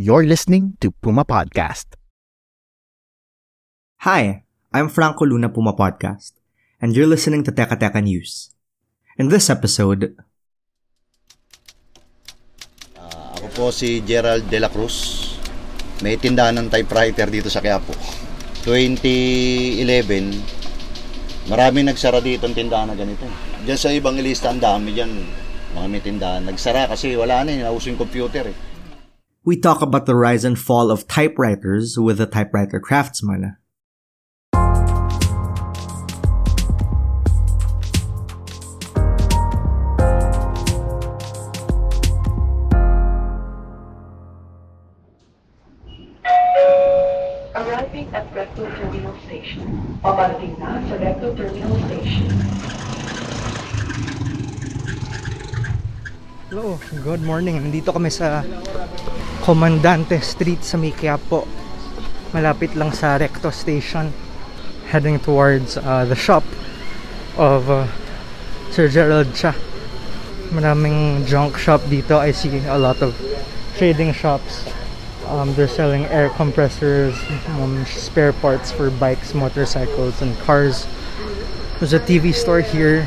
You're listening to Puma Podcast. Hi, I'm Franco Luna Puma Podcast, and you're listening to Teka Teka News. In this episode, Ako po si Gerald De La Cruz. May tindahan ng typewriter dito sa Quiapo. 2011, marami nagsara dito ang tindahan na ganito. Diyan sa ibang ilista, ang dami dyan. Mga may tindahan. Nagsara kasi wala na eh. Nauso yung computer eh. We talk about the rise and fall of typewriters with the typewriter craftsman. Hello, good morning. Nandito kami sa Comandante Street sa may Quiapo. Malapit lang sa Recto Station. Heading towards uh, the shop of uh, Sir Gerald Cha. Maraming junk shop dito. I see a lot of trading shops. Um, they're selling air compressors, um, spare parts for bikes, motorcycles, and cars. There's a TV store here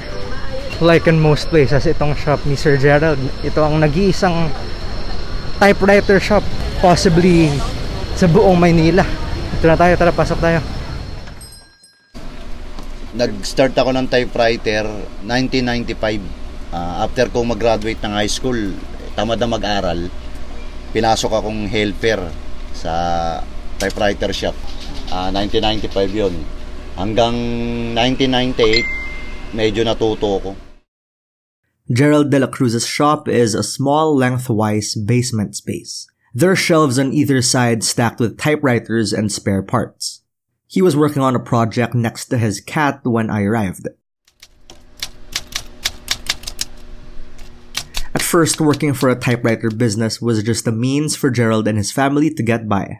like in most places, itong shop ni Sir Gerald, ito ang nag-iisang typewriter shop, possibly sa buong Maynila. Ito na tayo, tara, pasok tayo. Nag-start ako ng typewriter 1995. Ah, after kong mag-graduate ng high school, tamad na mag-aral, pinasok akong helper sa typewriter shop. Ah, 1995 yon Hanggang 1998, medyo natuto ako. Gerald de la Cruz's shop is a small lengthwise basement space. There are shelves on either side stacked with typewriters and spare parts. He was working on a project next to his cat when I arrived. At first, working for a typewriter business was just a means for Gerald and his family to get by.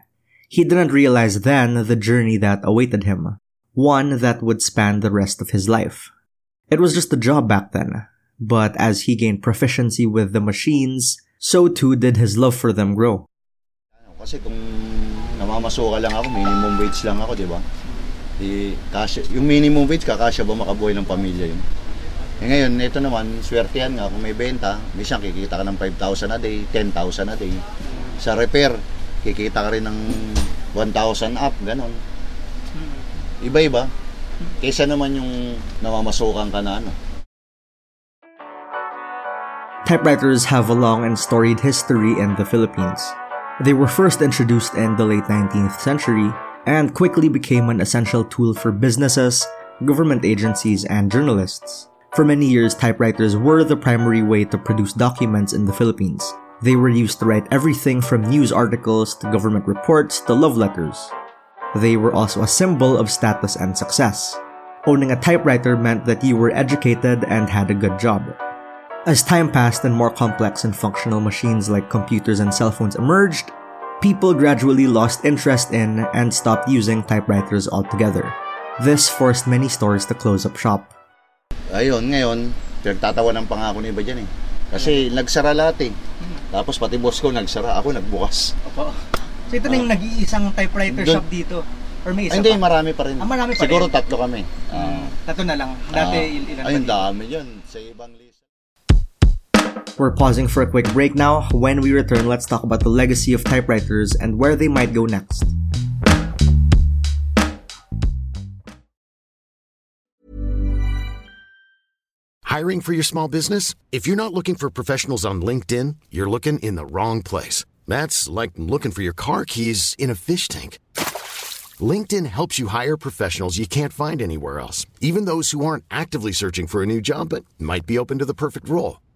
He didn't realize then the journey that awaited him, one that would span the rest of his life. It was just a job back then, but as he gained proficiency with the machines, so too did his love for them grow. Kasi kung namamasuka lang ako, minimum wage lang ako, di ba? Di, kasya, yung minimum wage, kakasya ba makabuhay ng pamilya yun? Eh ngayon, ito naman, swertihan nga, kung may benta, minsan kikita ka ng 5,000 a day, 10,000 a day. Sa repair, kikita ka rin ng 1,000 up, ganon. Iba-iba. Kaysa naman yung namamasukan ka na ano. Typewriters have a long and storied history in the Philippines. They were first introduced in the late 19th century and quickly became an essential tool for businesses, government agencies, and journalists. For many years, typewriters were the primary way to produce documents in the Philippines. They were used to write everything from news articles to government reports to love letters. They were also a symbol of status and success. Owning a typewriter meant that you were educated and had a good job. As time passed and more complex and functional machines like computers and cell phones emerged, people gradually lost interest in and stopped using typewriters altogether. This forced many stores to close up shop. Ayun, ngayon, pinagtatawanan pa nga ako ng iba dyan eh. Kasi nagsara lahat eh. Tapos pati boss ko nagsara, ako nagbukas. Opo. So ito na yung nag-iisang typewriter Doon- shop dito? Or may isa Ay, hindi, pa? marami pa rin. Ah, marami pa Siguro rin. tatlo kami. Hmm, Tatlo na lang. Dati Ah, il- ilan Ayun, pa dito? dami yun. Sa ibang list. We're pausing for a quick break now. When we return, let's talk about the legacy of typewriters and where they might go next. Hiring for your small business? If you're not looking for professionals on LinkedIn, you're looking in the wrong place. That's like looking for your car keys in a fish tank. LinkedIn helps you hire professionals you can't find anywhere else, even those who aren't actively searching for a new job but might be open to the perfect role.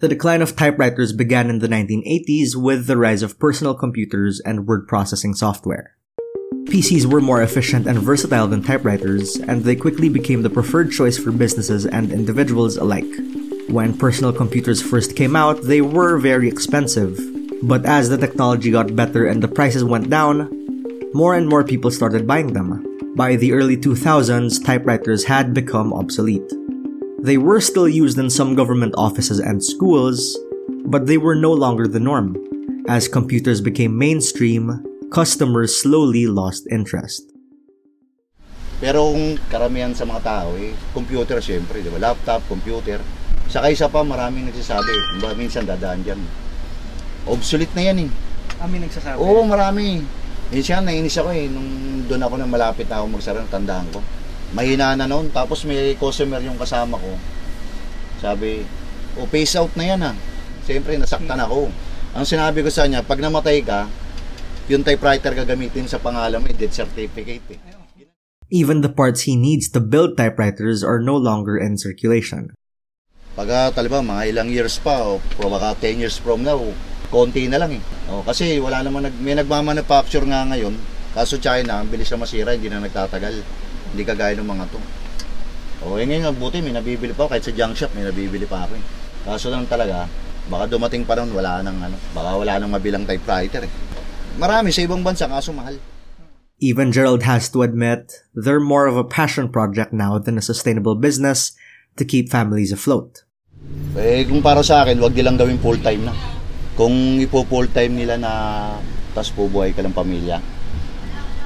The decline of typewriters began in the 1980s with the rise of personal computers and word processing software. PCs were more efficient and versatile than typewriters, and they quickly became the preferred choice for businesses and individuals alike. When personal computers first came out, they were very expensive, but as the technology got better and the prices went down, more and more people started buying them. By the early 2000s, typewriters had become obsolete. They were still used in some government offices and schools, but they were no longer the norm. As computers became mainstream, customers slowly lost interest. Pero kung karamihan sa mga tao, eh, computer syempre, di ba? Laptop, computer. Saka isa pa, maraming nagsasabi, ba, minsan dadaan dyan. Obsolete na yan eh. Amin nagsasabi. Oo, marami. Minsan, nainis ako eh, nung doon ako na malapit na ako magsara, tandaan ko. Mahina na noon, tapos may customer yung kasama ko. Sabi, o face out na yan ha. Siyempre, nasaktan ako. Ang sinabi ko sa kanya, pag namatay ka, yung typewriter gagamitin sa pangalan mo, death certificate eh. Even the parts he needs to build typewriters are no longer in circulation. Pagka taliba, mga ilang years pa, o pro baka 10 years from now, konti na lang eh. O, kasi wala namang, nag, may nagmamanufacture nga ngayon, kaso China, ang bilis na masira, hindi na nagtatagal. Hindi kagaya ng mga to. O, eh ngayon, buti, may nabibili pa ako, kahit sa junk shop, may nabibili pa ako eh. Kaso lang talaga, baka dumating pa ron, wala nang ano, baka wala nang mabilang typewriter eh. Marami sa ibang bansa, kaso mahal. Even Gerald has to admit they're more of a passion project now than a sustainable business to keep families afloat. Eh, kung para sa akin, wag nilang gawing full-time na. Kung ipo full-time nila na tas bubuhay ka ng pamilya,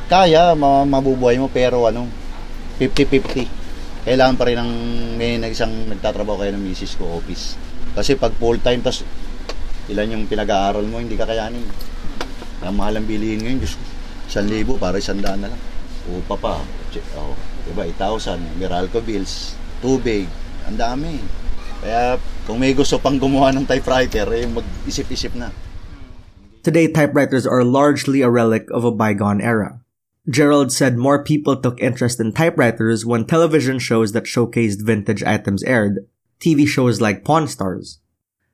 kaya, ma- mabubuhay mo, pero ano, 50-50. Kailangan pa rin ng may isang nagtatrabaho kayo ng misis ko, office. Kasi pag full-time, tas ilan yung pinag-aaral mo, hindi ka kayanin. Ang mahal ang bilihin ngayon, Diyos ko. 1,000 para 100 na lang. Upa pa. Oh, diba, 8,000. Meralco bills, tubig, ang dami. Kaya kung may gusto pang gumawa ng typewriter, eh, mag-isip-isip na. Today, typewriters are largely a relic of a bygone era. Gerald said more people took interest in typewriters when television shows that showcased vintage items aired, TV shows like Pawn Stars.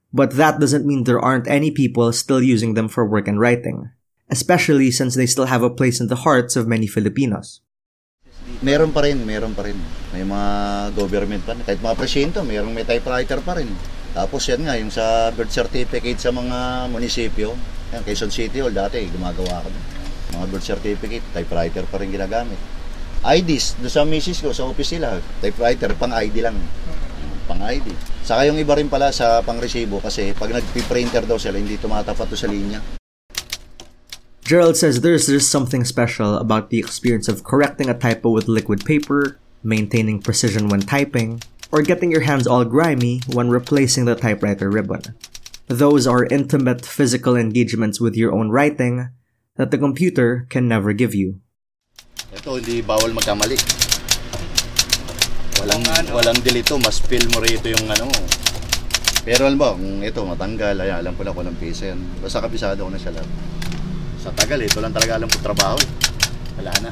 But that doesn't mean there aren't any people still using them for work and writing, especially since they still have a place in the hearts of many Filipinos. Meron pa rin, meron pa rin. May mga government pa. Kahit mga presinto, meron may typewriter pa rin. Tapos yan nga, yung sa birth certificate sa mga munisipyo, yan, Quezon City Hall dati, gumagawa ko. dun. Mga birth certificate, typewriter pa rin ginagamit. IDs, doon sa misis ko, sa office nila, typewriter, pang ID lang. Pang ID. Saka yung iba rin pala sa pang resibo kasi pag nag-printer daw sila, hindi tumatapat sa linya. Gerald says there's just something special about the experience of correcting a typo with liquid paper, maintaining precision when typing, or getting your hands all grimy when replacing the typewriter ribbon. Those are intimate physical engagements with your own writing that the computer can never give you. Ito, hindi bawal magkamali. Walang, walang delito, mas feel mo rito yung ano. Pero alam mo, kung ito matanggal, ay, alam ko na kung anong piso yan. Basta kabisado ko na siya lang. Sa tagal, ito lang talaga alam ko trabaho. Wala na.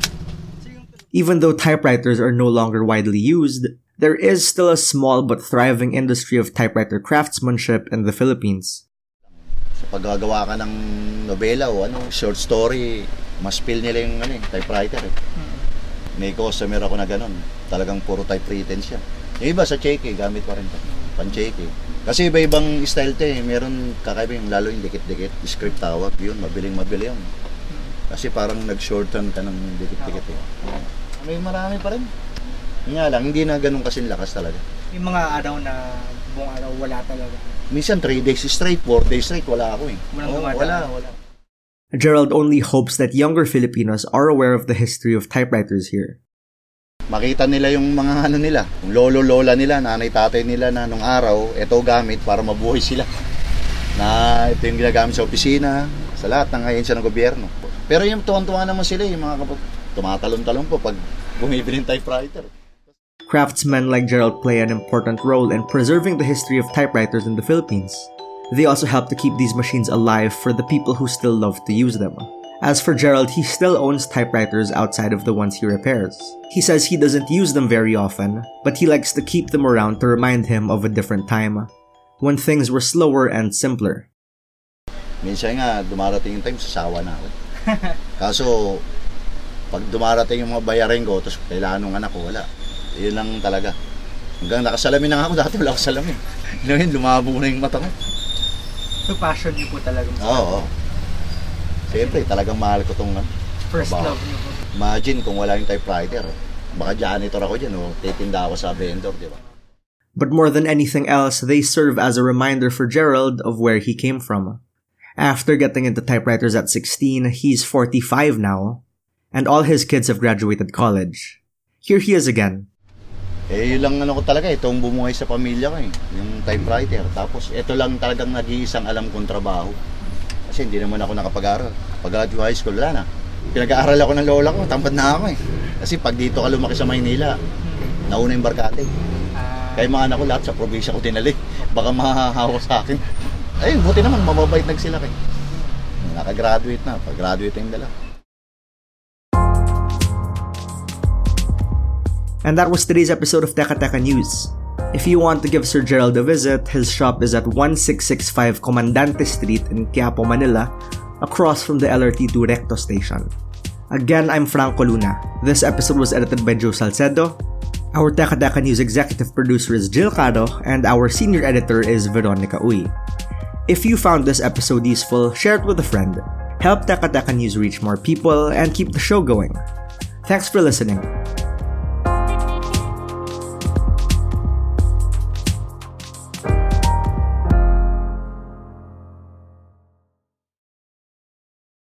Even though typewriters are no longer widely used, there is still a small but thriving industry of typewriter craftsmanship in the Philippines. Sa paggagawa ka ng nobela o ano, short story, mas feel nila yung ano, eh, typewriter eh. May customer ako na ganun. Talagang puro typewritten siya. Yung iba sa cheque, gamit pa rin pa. Pan-cheque. Kasi iba-ibang style to eh. Meron kakaiba yung lalo yung dikit-dikit. Script tawag yun. Mabiling mabili yun. Kasi parang nag-shorten ka ng dikit-dikit eh. May marami pa rin. Nga lang, hindi na ganun kasing lakas talaga. Yung mga araw na buong araw wala talaga. Minsan 3 days straight, 4 days straight, wala ako eh. Walang dumadaan. wala, wala. Gerald only hopes that younger Filipinos are aware of the history of typewriters here. Makita nila yung mga ano nila, yung lolo-lola nila, nanay-tatay nila na nung araw, ito gamit para mabuhay sila. Na ito yung ginagamit sa opisina, sa lahat ng ahensya ng gobyerno. Pero yung tuwan-tuwa naman sila, yung mga kapag tumatalon-talon po pag bumibili ng typewriter. Craftsmen like Gerald play an important role in preserving the history of typewriters in the Philippines. They also help to keep these machines alive for the people who still love to use them. As for Gerald, he still owns typewriters outside of the ones he repairs. He says he doesn't use them very often, but he likes to keep them around to remind him of a different time, when things were slower and simpler. Minsan nga, dumarating yung time, sasawa na ako. Kaso, pag dumarating yung mga bayarin ko, tapos kailangan ng anak ko, wala. Yun lang talaga. Hanggang nakasalamin na nga ako, dati wala ako salamin. Ngayon, lumabo na yung mata ko. So passion niyo po talaga. Oo. oo. Siyempre, talagang mahal ko tong ano, First trabaho. love niyo po. Imagine kung wala yung typewriter. Baka janitor ako dyan, o titinda ako sa vendor, di ba? But more than anything else, they serve as a reminder for Gerald of where he came from. After getting into typewriters at 16, he's 45 now, and all his kids have graduated college. Here he is again. Eh, yun lang ano ko talaga, itong bumuhay sa pamilya ko eh, yung typewriter. Tapos, ito lang talagang nag-iisang alam kong trabaho. Kasi hindi naman ako nakapag-aral. Pag-graduate high school, wala na. Pinag-aaral ako ng lola ko, tamad na ako eh. Kasi pag dito ka lumaki sa Maynila, nauna yung barkate. Ah, Kaya mga anak ko lahat sa probinsya ko tinali. Baka mahahawa sa akin. Ay, buti naman, mababait nag sila kay. Nakagraduate na, pag-graduate yung dala. And that was today's episode of Teka Teka News. If you want to give Sir Gerald a visit, his shop is at 1665 Comandante Street in Quiapo, Manila, across from the LRT2 Recto station. Again, I'm Franco Luna. This episode was edited by Joe Salcedo. Our Teka Teka News executive producer is Jill Caro, and our senior editor is Veronica Uy. If you found this episode useful, share it with a friend. Help Teka Teka News reach more people and keep the show going. Thanks for listening.